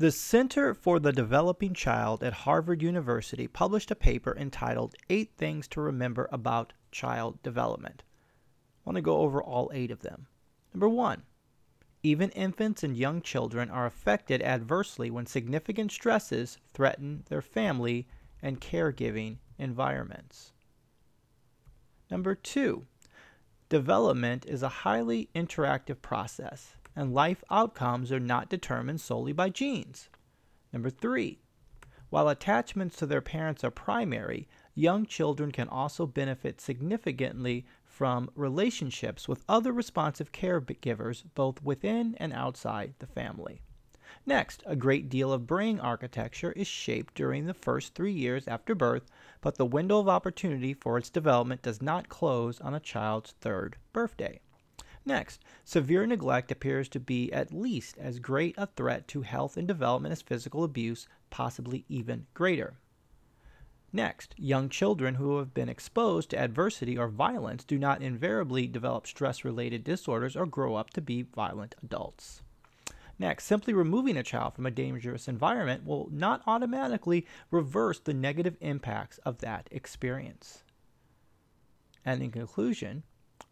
The Center for the Developing Child at Harvard University published a paper entitled Eight Things to Remember About Child Development. I want to go over all eight of them. Number one, even infants and young children are affected adversely when significant stresses threaten their family and caregiving environments. Number two, development is a highly interactive process, and life outcomes are not determined solely by genes. Number three, while attachments to their parents are primary, young children can also benefit significantly from relationships with other responsive caregivers both within and outside the family. Next, a great deal of brain architecture is shaped during the first three years after birth, but the window of opportunity for its development does not close on a child's third birthday. Next, severe neglect appears to be at least as great a threat to health and development as physical abuse, possibly even greater. Next, young children who have been exposed to adversity or violence do not invariably develop stress related disorders or grow up to be violent adults. Next, simply removing a child from a dangerous environment will not automatically reverse the negative impacts of that experience. And in conclusion,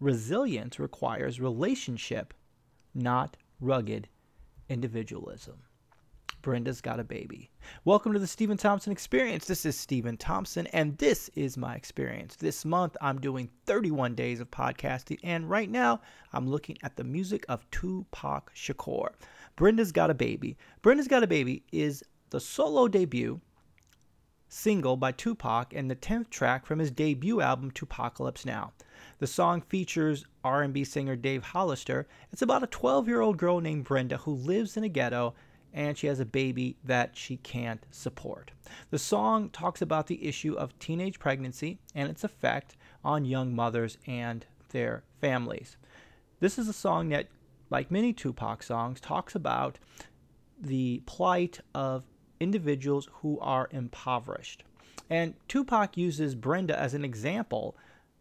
resilience requires relationship, not rugged individualism. Brenda's Got a Baby. Welcome to the Steven Thompson Experience. This is Steven Thompson, and this is my experience. This month, I'm doing 31 days of podcasting, and right now, I'm looking at the music of Tupac Shakur. Brenda's Got a Baby. Brenda's Got a Baby is the solo debut single by Tupac and the 10th track from his debut album 2Pacalypse Now. The song features R&B singer Dave Hollister. It's about a 12-year-old girl named Brenda who lives in a ghetto and she has a baby that she can't support. The song talks about the issue of teenage pregnancy and its effect on young mothers and their families. This is a song that, like many Tupac songs, talks about the plight of individuals who are impoverished. And Tupac uses Brenda as an example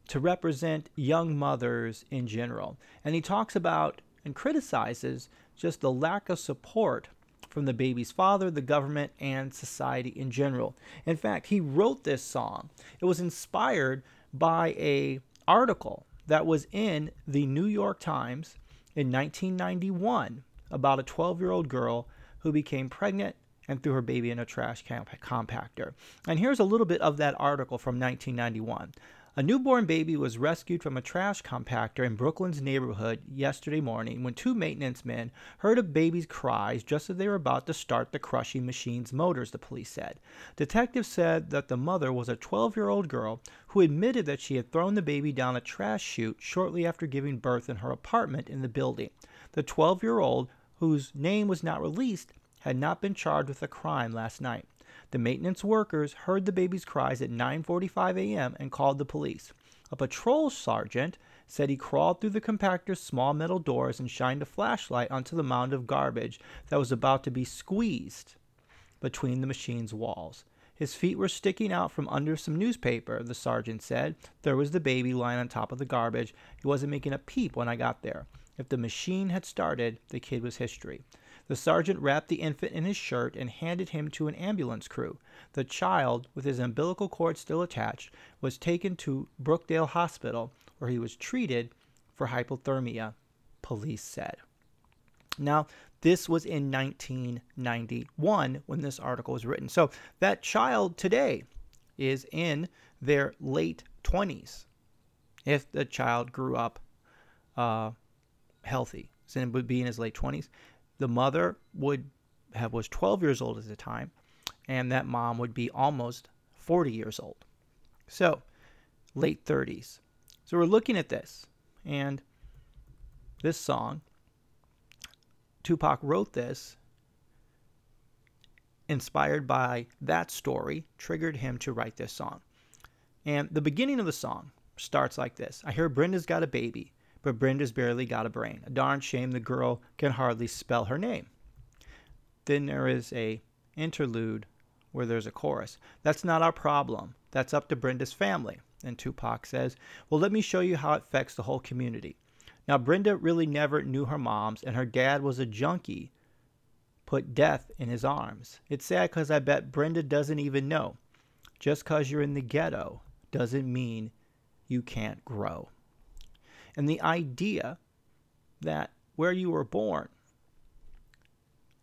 to represent young mothers in general. And he talks about and criticizes just the lack of support from the baby's father, the government, and society in general. In fact, he wrote this song. It was inspired by a article that was in the New York Times in 1991 about a 12-year-old girl who became pregnant and threw her baby in a trash compactor. And here's a little bit of that article from 1991. A newborn baby was rescued from a trash compactor in Brooklyn's neighborhood yesterday morning when two maintenance men heard a baby's cries just as they were about to start the crushing machine's motors, the police said. Detectives said that the mother was a 12 year old girl who admitted that she had thrown the baby down a trash chute shortly after giving birth in her apartment in the building. The 12 year old, whose name was not released, had not been charged with a crime last night. The maintenance workers heard the baby's cries at 9:45 a.m. and called the police. A patrol sergeant said he crawled through the compactor's small metal doors and shined a flashlight onto the mound of garbage that was about to be squeezed between the machine's walls. His feet were sticking out from under some newspaper, the sergeant said. There was the baby lying on top of the garbage. He wasn't making a peep when I got there. If the machine had started, the kid was history. The sergeant wrapped the infant in his shirt and handed him to an ambulance crew. The child, with his umbilical cord still attached, was taken to Brookdale Hospital, where he was treated for hypothermia, police said. Now, this was in 1991 when this article was written. So that child today is in their late 20s if the child grew up uh, healthy. So it would be in his late 20s the mother would have was 12 years old at the time, and that mom would be almost 40 years old. So, late 30s. So we're looking at this, and this song, Tupac wrote this inspired by that story, triggered him to write this song. And the beginning of the song starts like this I hear Brenda's got a baby but Brenda's barely got a brain. A darn shame the girl can hardly spell her name. Then there is a interlude where there's a chorus. That's not our problem. That's up to Brenda's family. And Tupac says, Well, let me show you how it affects the whole community. Now, Brenda really never knew her moms, and her dad was a junkie put death in his arms. It's sad because I bet Brenda doesn't even know. Just because you're in the ghetto doesn't mean you can't grow. And the idea that where you were born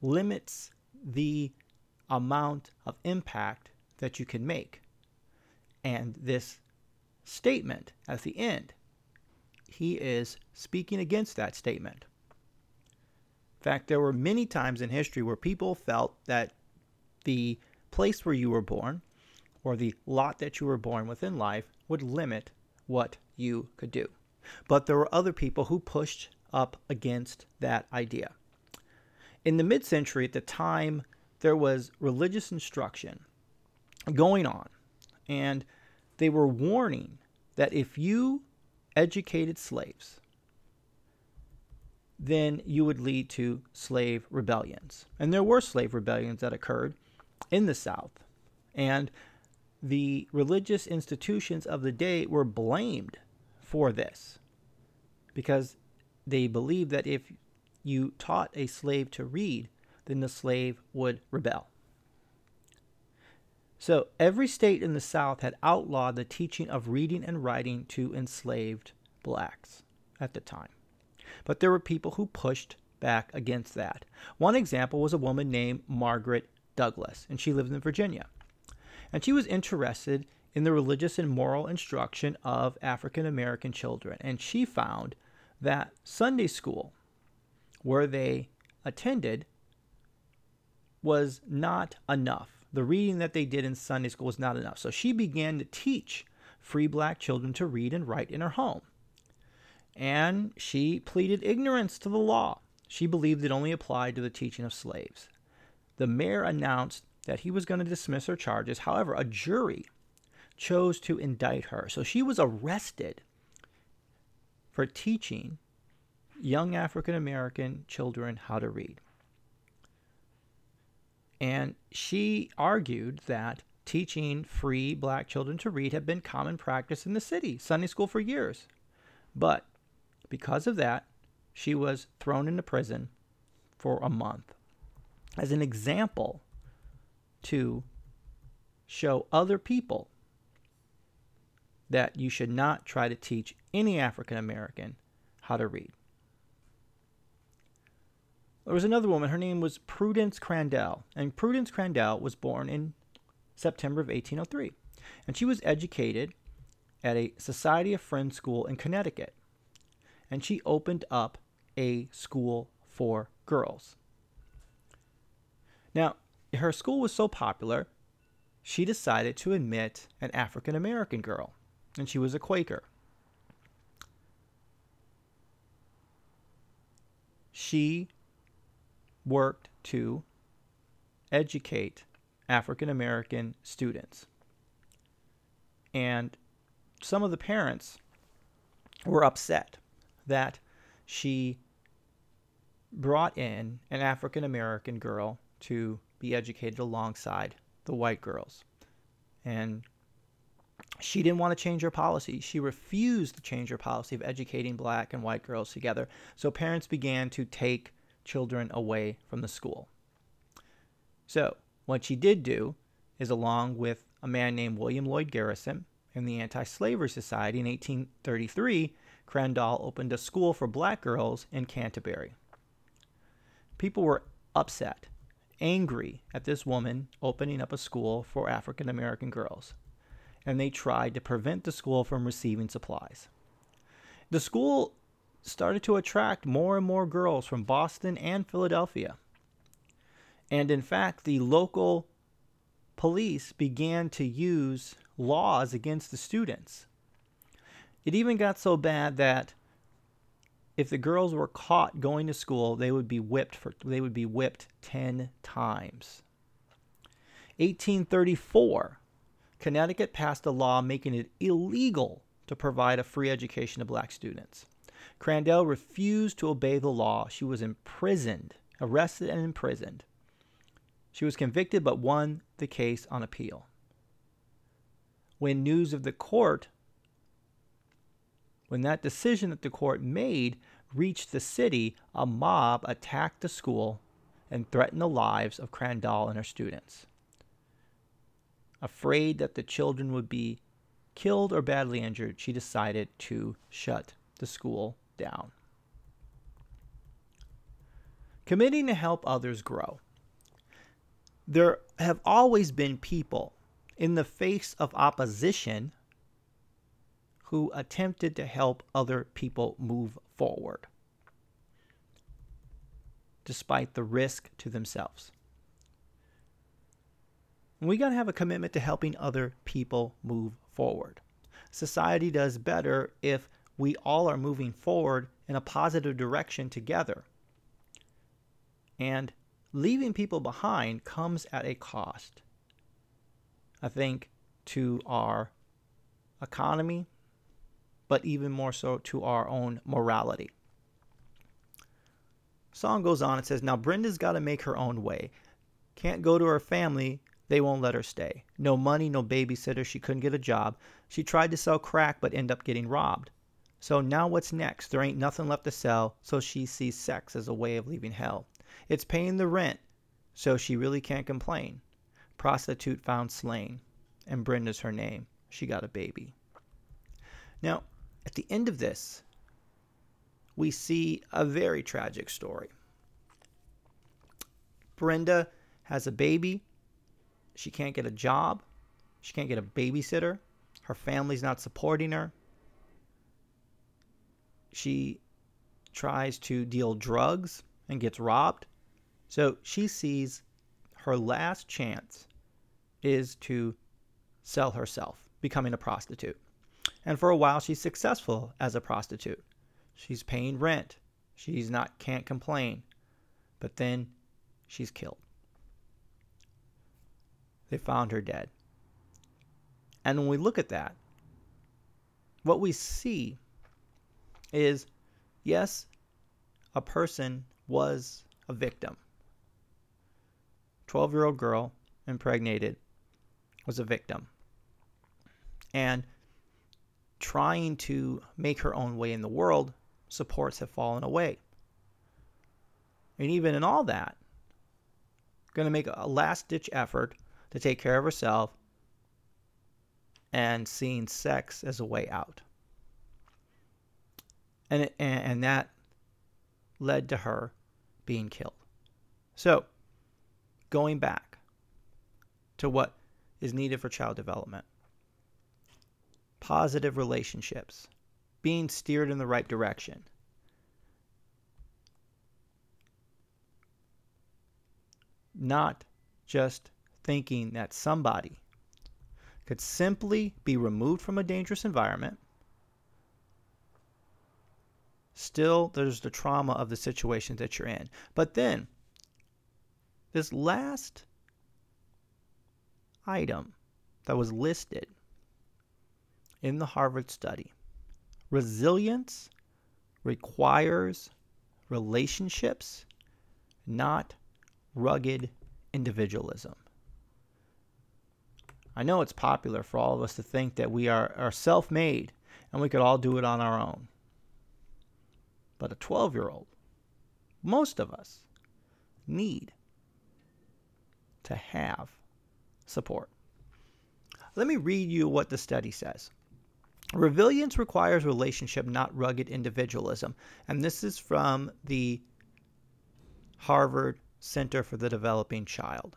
limits the amount of impact that you can make. And this statement at the end, he is speaking against that statement. In fact, there were many times in history where people felt that the place where you were born or the lot that you were born within life would limit what you could do. But there were other people who pushed up against that idea. In the mid century, at the time, there was religious instruction going on, and they were warning that if you educated slaves, then you would lead to slave rebellions. And there were slave rebellions that occurred in the South. And the religious institutions of the day were blamed for this because they believed that if you taught a slave to read, then the slave would rebel. So every state in the South had outlawed the teaching of reading and writing to enslaved blacks at the time. But there were people who pushed back against that. One example was a woman named Margaret Douglass, and she lived in Virginia. And she was interested in the religious and moral instruction of African American children. And she found that Sunday school, where they attended, was not enough. The reading that they did in Sunday school was not enough. So she began to teach free black children to read and write in her home and she pleaded ignorance to the law. She believed it only applied to the teaching of slaves. The mayor announced that he was going to dismiss her charges. However, a jury chose to indict her. So she was arrested for teaching young African American children how to read. And she argued that teaching free black children to read had been common practice in the city, Sunday school for years. But because of that, she was thrown into prison for a month. As an example to show other people that you should not try to teach any African American how to read. There was another woman, her name was Prudence Crandall, and Prudence Crandall was born in September of 1803, and she was educated at a Society of Friends school in Connecticut and she opened up a school for girls. Now, her school was so popular, she decided to admit an African American girl, and she was a Quaker. She worked to educate African American students. And some of the parents were upset that she brought in an African American girl to be educated alongside the white girls. And she didn't want to change her policy. She refused to change her policy of educating black and white girls together. So parents began to take children away from the school. So, what she did do is, along with a man named William Lloyd Garrison and the Anti Slavery Society in 1833, Crandall opened a school for black girls in Canterbury. People were upset, angry at this woman opening up a school for African American girls, and they tried to prevent the school from receiving supplies. The school started to attract more and more girls from Boston and Philadelphia. And in fact, the local police began to use laws against the students it even got so bad that if the girls were caught going to school, they would be whipped for they would be whipped 10 times. 1834, Connecticut passed a law making it illegal to provide a free education to black students. Crandall refused to obey the law. She was imprisoned, arrested and imprisoned. She was convicted but won the case on appeal. When news of the court when that decision that the court made reached the city, a mob attacked the school and threatened the lives of Crandall and her students. Afraid that the children would be killed or badly injured, she decided to shut the school down. Committing to help others grow. There have always been people in the face of opposition who attempted to help other people move forward despite the risk to themselves. We got to have a commitment to helping other people move forward. Society does better if we all are moving forward in a positive direction together. And leaving people behind comes at a cost. I think to our economy, but even more so to our own morality. Song goes on and says, Now Brenda's got to make her own way. Can't go to her family, they won't let her stay. No money, no babysitter, she couldn't get a job. She tried to sell crack but ended up getting robbed. So now what's next? There ain't nothing left to sell, so she sees sex as a way of leaving hell. It's paying the rent, so she really can't complain. Prostitute found slain, and Brenda's her name. She got a baby. Now, at the end of this, we see a very tragic story. Brenda has a baby. She can't get a job. She can't get a babysitter. Her family's not supporting her. She tries to deal drugs and gets robbed. So she sees her last chance is to sell herself, becoming a prostitute. And for a while, she's successful as a prostitute. She's paying rent. She's not can't complain. But then she's killed. They found her dead. And when we look at that, what we see is yes, a person was a victim. 12 year old girl impregnated was a victim. And trying to make her own way in the world, supports have fallen away. And even in all that, going to make a last ditch effort to take care of herself and seeing sex as a way out. And, and, and that led to her being killed. So, going back to what is needed for child development positive relationships, being steered in the right direction. Not just thinking that somebody could simply be removed from a dangerous environment. Still, there's the trauma of the situation that you're in. But then, this last item that was listed in the Harvard study. Resilience requires relationships, not rugged individualism. I know it's popular for all of us to think that we are, are self made and we could all do it on our own. But a 12 year old, most of us, need to have support. Let me read you what the study says. Resilience requires relationship, not rugged individualism. And this is from the Harvard Center for the Developing Child.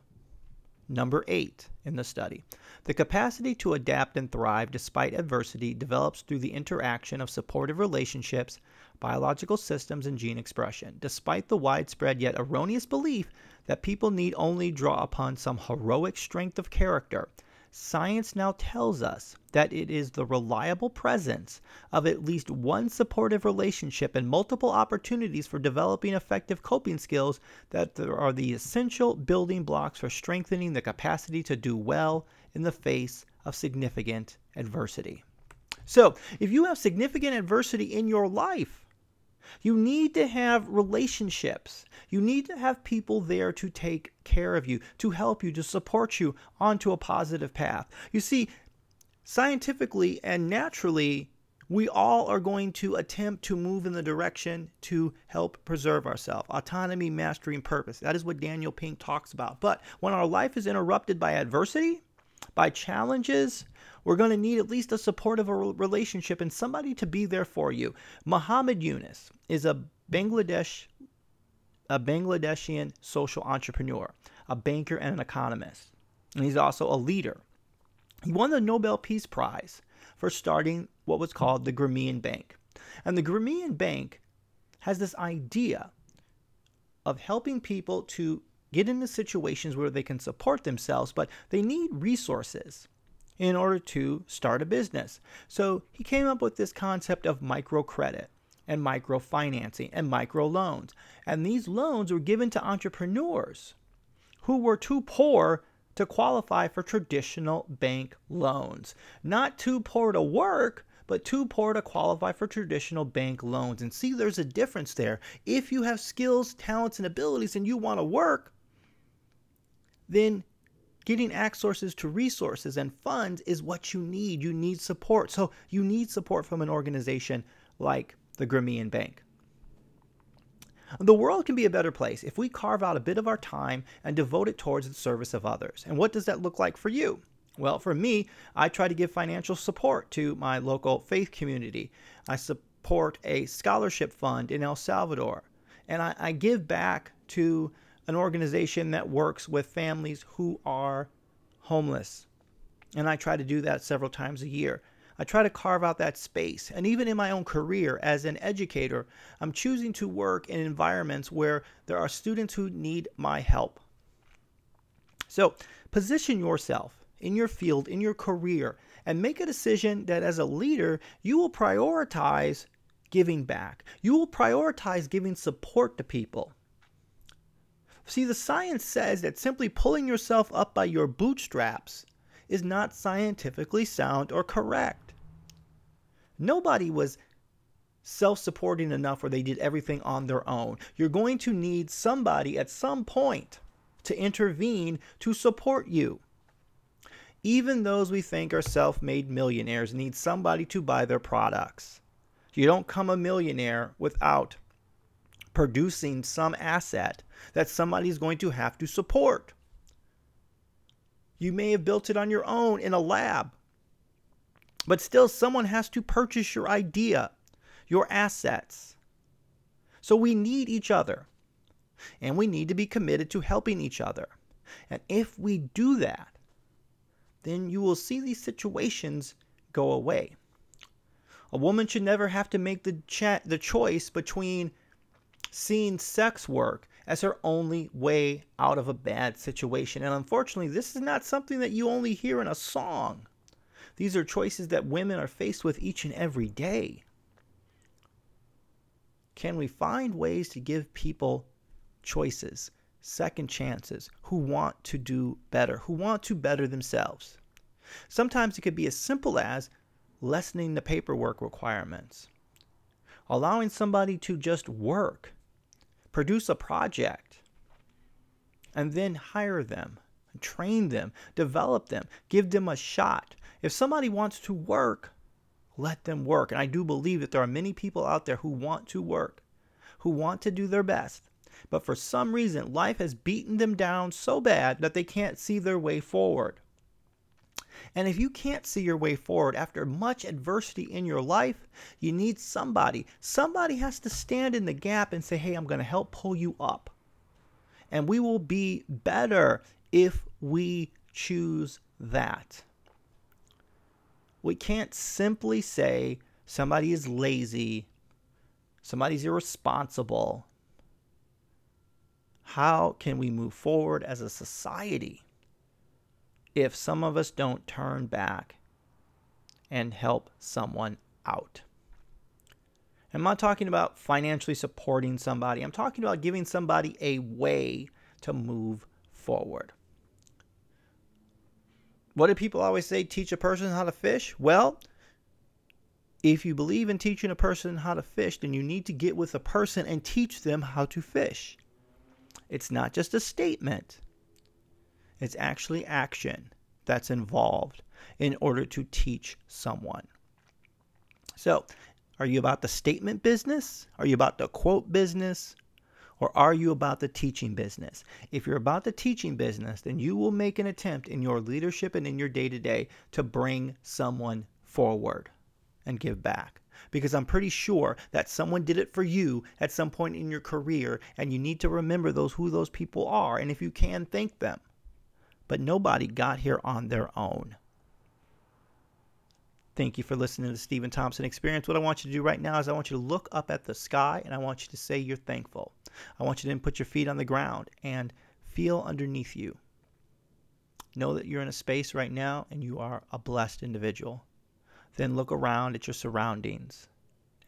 Number eight in the study. The capacity to adapt and thrive despite adversity develops through the interaction of supportive relationships, biological systems, and gene expression. Despite the widespread yet erroneous belief that people need only draw upon some heroic strength of character, Science now tells us that it is the reliable presence of at least one supportive relationship and multiple opportunities for developing effective coping skills that are the essential building blocks for strengthening the capacity to do well in the face of significant adversity. So, if you have significant adversity in your life, you need to have relationships. You need to have people there to take care of you, to help you, to support you onto a positive path. You see, scientifically and naturally, we all are going to attempt to move in the direction to help preserve ourselves. Autonomy, mastery, and purpose. That is what Daniel Pink talks about. But when our life is interrupted by adversity, by challenges, we're going to need at least a supportive relationship and somebody to be there for you. Muhammad Yunus is a Bangladesh a Bangladeshian social entrepreneur, a banker and an economist. And he's also a leader. He won the Nobel Peace Prize for starting what was called the Grameen Bank. And the Grameen Bank has this idea of helping people to get into situations where they can support themselves, but they need resources in order to start a business. So he came up with this concept of microcredit and microfinancing and microloans. And these loans were given to entrepreneurs who were too poor to qualify for traditional bank loans. Not too poor to work, but too poor to qualify for traditional bank loans. And see, there's a difference there. If you have skills, talents, and abilities and you want to work, then getting access to resources and funds is what you need. You need support. So you need support from an organization like the Grameen Bank. The world can be a better place if we carve out a bit of our time and devote it towards the service of others. And what does that look like for you? Well, for me, I try to give financial support to my local faith community. I support a scholarship fund in El Salvador. And I, I give back to an organization that works with families who are homeless. And I try to do that several times a year. I try to carve out that space. And even in my own career as an educator, I'm choosing to work in environments where there are students who need my help. So position yourself in your field, in your career, and make a decision that as a leader, you will prioritize giving back. You will prioritize giving support to people. See, the science says that simply pulling yourself up by your bootstraps is not scientifically sound or correct. Nobody was self supporting enough where they did everything on their own. You're going to need somebody at some point to intervene to support you. Even those we think are self made millionaires need somebody to buy their products. You don't come a millionaire without producing some asset that somebody's going to have to support. You may have built it on your own in a lab, but still, someone has to purchase your idea, your assets. So we need each other. And we need to be committed to helping each other. And if we do that, then you will see these situations go away. A woman should never have to make the, cha- the choice between seeing sex work as her only way out of a bad situation. And unfortunately, this is not something that you only hear in a song. These are choices that women are faced with each and every day. Can we find ways to give people choices, second chances, who want to do better, who want to better themselves? Sometimes it could be as simple as lessening the paperwork requirements, allowing somebody to just work, produce a project, and then hire them, train them, develop them, give them a shot, if somebody wants to work, let them work. And I do believe that there are many people out there who want to work, who want to do their best. But for some reason, life has beaten them down so bad that they can't see their way forward. And if you can't see your way forward after much adversity in your life, you need somebody. Somebody has to stand in the gap and say, hey, I'm going to help pull you up. And we will be better if we choose that. We can't simply say somebody is lazy, somebody's irresponsible. How can we move forward as a society if some of us don't turn back and help someone out? I'm not talking about financially supporting somebody. I'm talking about giving somebody a way to move forward. What do people always say? Teach a person how to fish? Well, if you believe in teaching a person how to fish, then you need to get with a person and teach them how to fish. It's not just a statement, it's actually action that's involved in order to teach someone. So, are you about the statement business? Are you about the quote business? Or are you about the teaching business? If you're about the teaching business, then you will make an attempt in your leadership and in your day to day to bring someone forward and give back. Because I'm pretty sure that someone did it for you at some point in your career, and you need to remember those who those people are, and if you can, thank them. But nobody got here on their own. Thank you for listening to the Steven Thompson Experience. What I want you to do right now is I want you to look up at the sky and I want you to say you're thankful. I want you to put your feet on the ground and feel underneath you. Know that you're in a space right now and you are a blessed individual. Then look around at your surroundings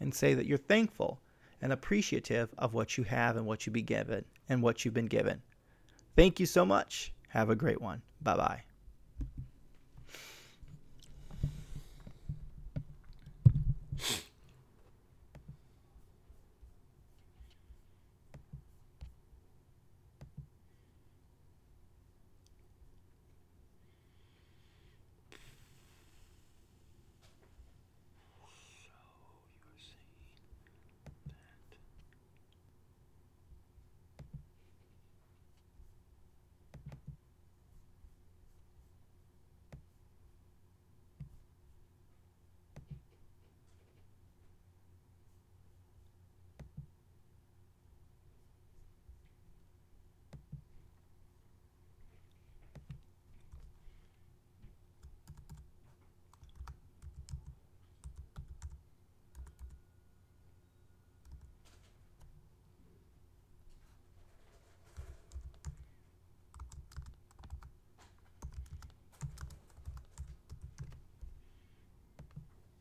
and say that you're thankful and appreciative of what you have and what you be given and what you've been given. Thank you so much. Have a great one. Bye bye.